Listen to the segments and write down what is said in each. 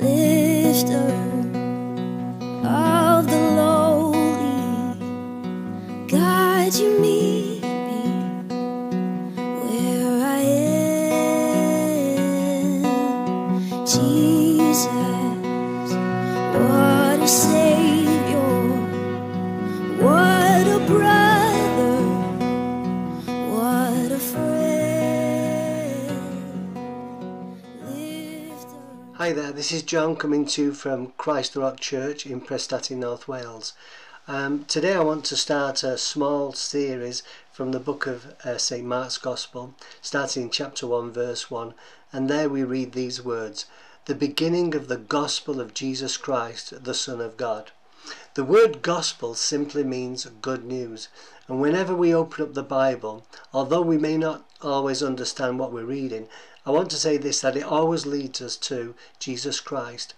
lifter of the lowly. You meet me where I am, Jesus. What a savior, Hi there, this is John coming to you from Christ the Rock Church in Prestatyn, North Wales. Um, today I want to start a small series from the book of uh, St Mark's Gospel, starting in chapter 1, verse 1, and there we read these words The beginning of the Gospel of Jesus Christ, the Son of God. The word gospel simply means good news, and whenever we open up the Bible, although we may not always understand what we're reading, I want to say this that it always leads us to Jesus Christ,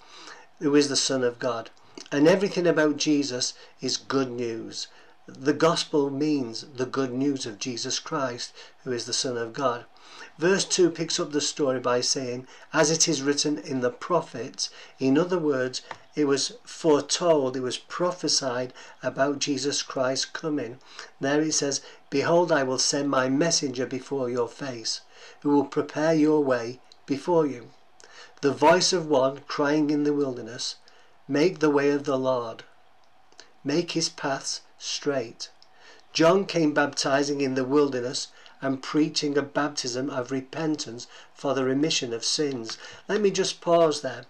who is the Son of God. And everything about Jesus is good news. The gospel means the good news of Jesus Christ, who is the Son of God. Verse 2 picks up the story by saying, As it is written in the prophets, in other words, it was foretold, it was prophesied about Jesus Christ coming. There it says, Behold, I will send my messenger before your face, who will prepare your way before you. The voice of one crying in the wilderness, Make the way of the Lord, make his paths straight. John came baptizing in the wilderness and preaching a baptism of repentance for the remission of sins. Let me just pause there.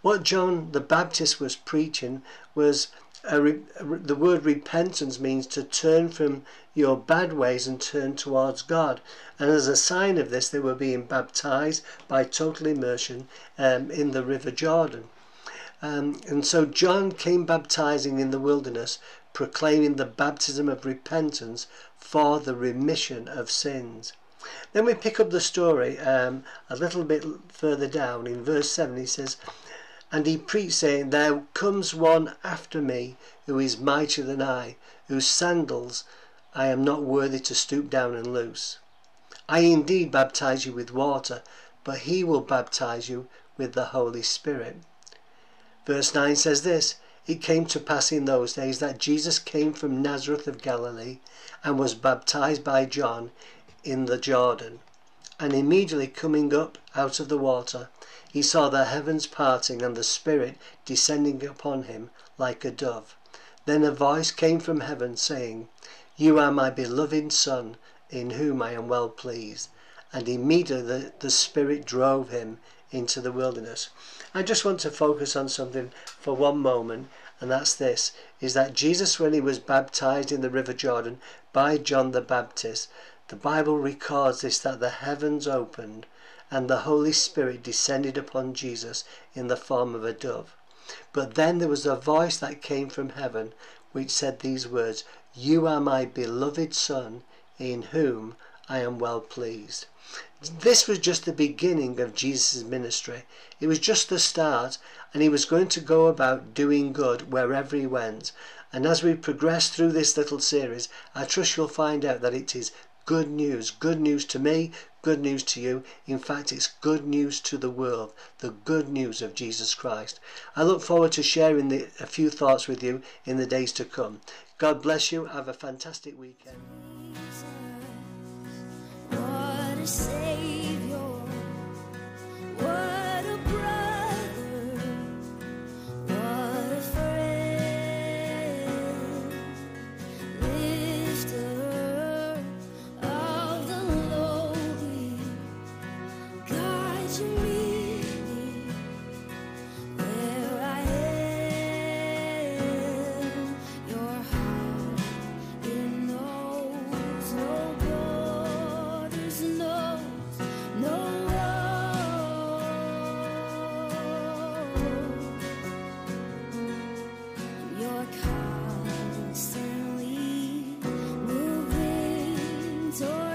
What John the Baptist was preaching was a re- a re- the word repentance means to turn from your bad ways and turn towards God. And as a sign of this, they were being baptized by total immersion um, in the River Jordan. Um, and so John came baptizing in the wilderness, proclaiming the baptism of repentance for the remission of sins. Then we pick up the story um, a little bit further down in verse 7. He says, And he preached, saying, There comes one after me who is mightier than I, whose sandals I am not worthy to stoop down and loose. I indeed baptize you with water, but he will baptize you with the Holy Spirit. Verse 9 says this It came to pass in those days that Jesus came from Nazareth of Galilee and was baptized by John in the Jordan. And immediately coming up out of the water, he saw the heavens parting and the Spirit descending upon him like a dove. Then a voice came from heaven saying, You are my beloved Son, in whom I am well pleased. And immediately the, the Spirit drove him into the wilderness. I just want to focus on something for one moment, and that's this is that Jesus, when he was baptized in the River Jordan by John the Baptist, the Bible records this that the heavens opened and the Holy Spirit descended upon Jesus in the form of a dove. But then there was a voice that came from heaven which said these words You are my beloved Son, in whom I am well pleased. This was just the beginning of Jesus' ministry. It was just the start, and he was going to go about doing good wherever he went. And as we progress through this little series, I trust you'll find out that it is good news. Good news to me, good news to you. In fact, it's good news to the world, the good news of Jesus Christ. I look forward to sharing the, a few thoughts with you in the days to come. God bless you. Have a fantastic weekend. torn.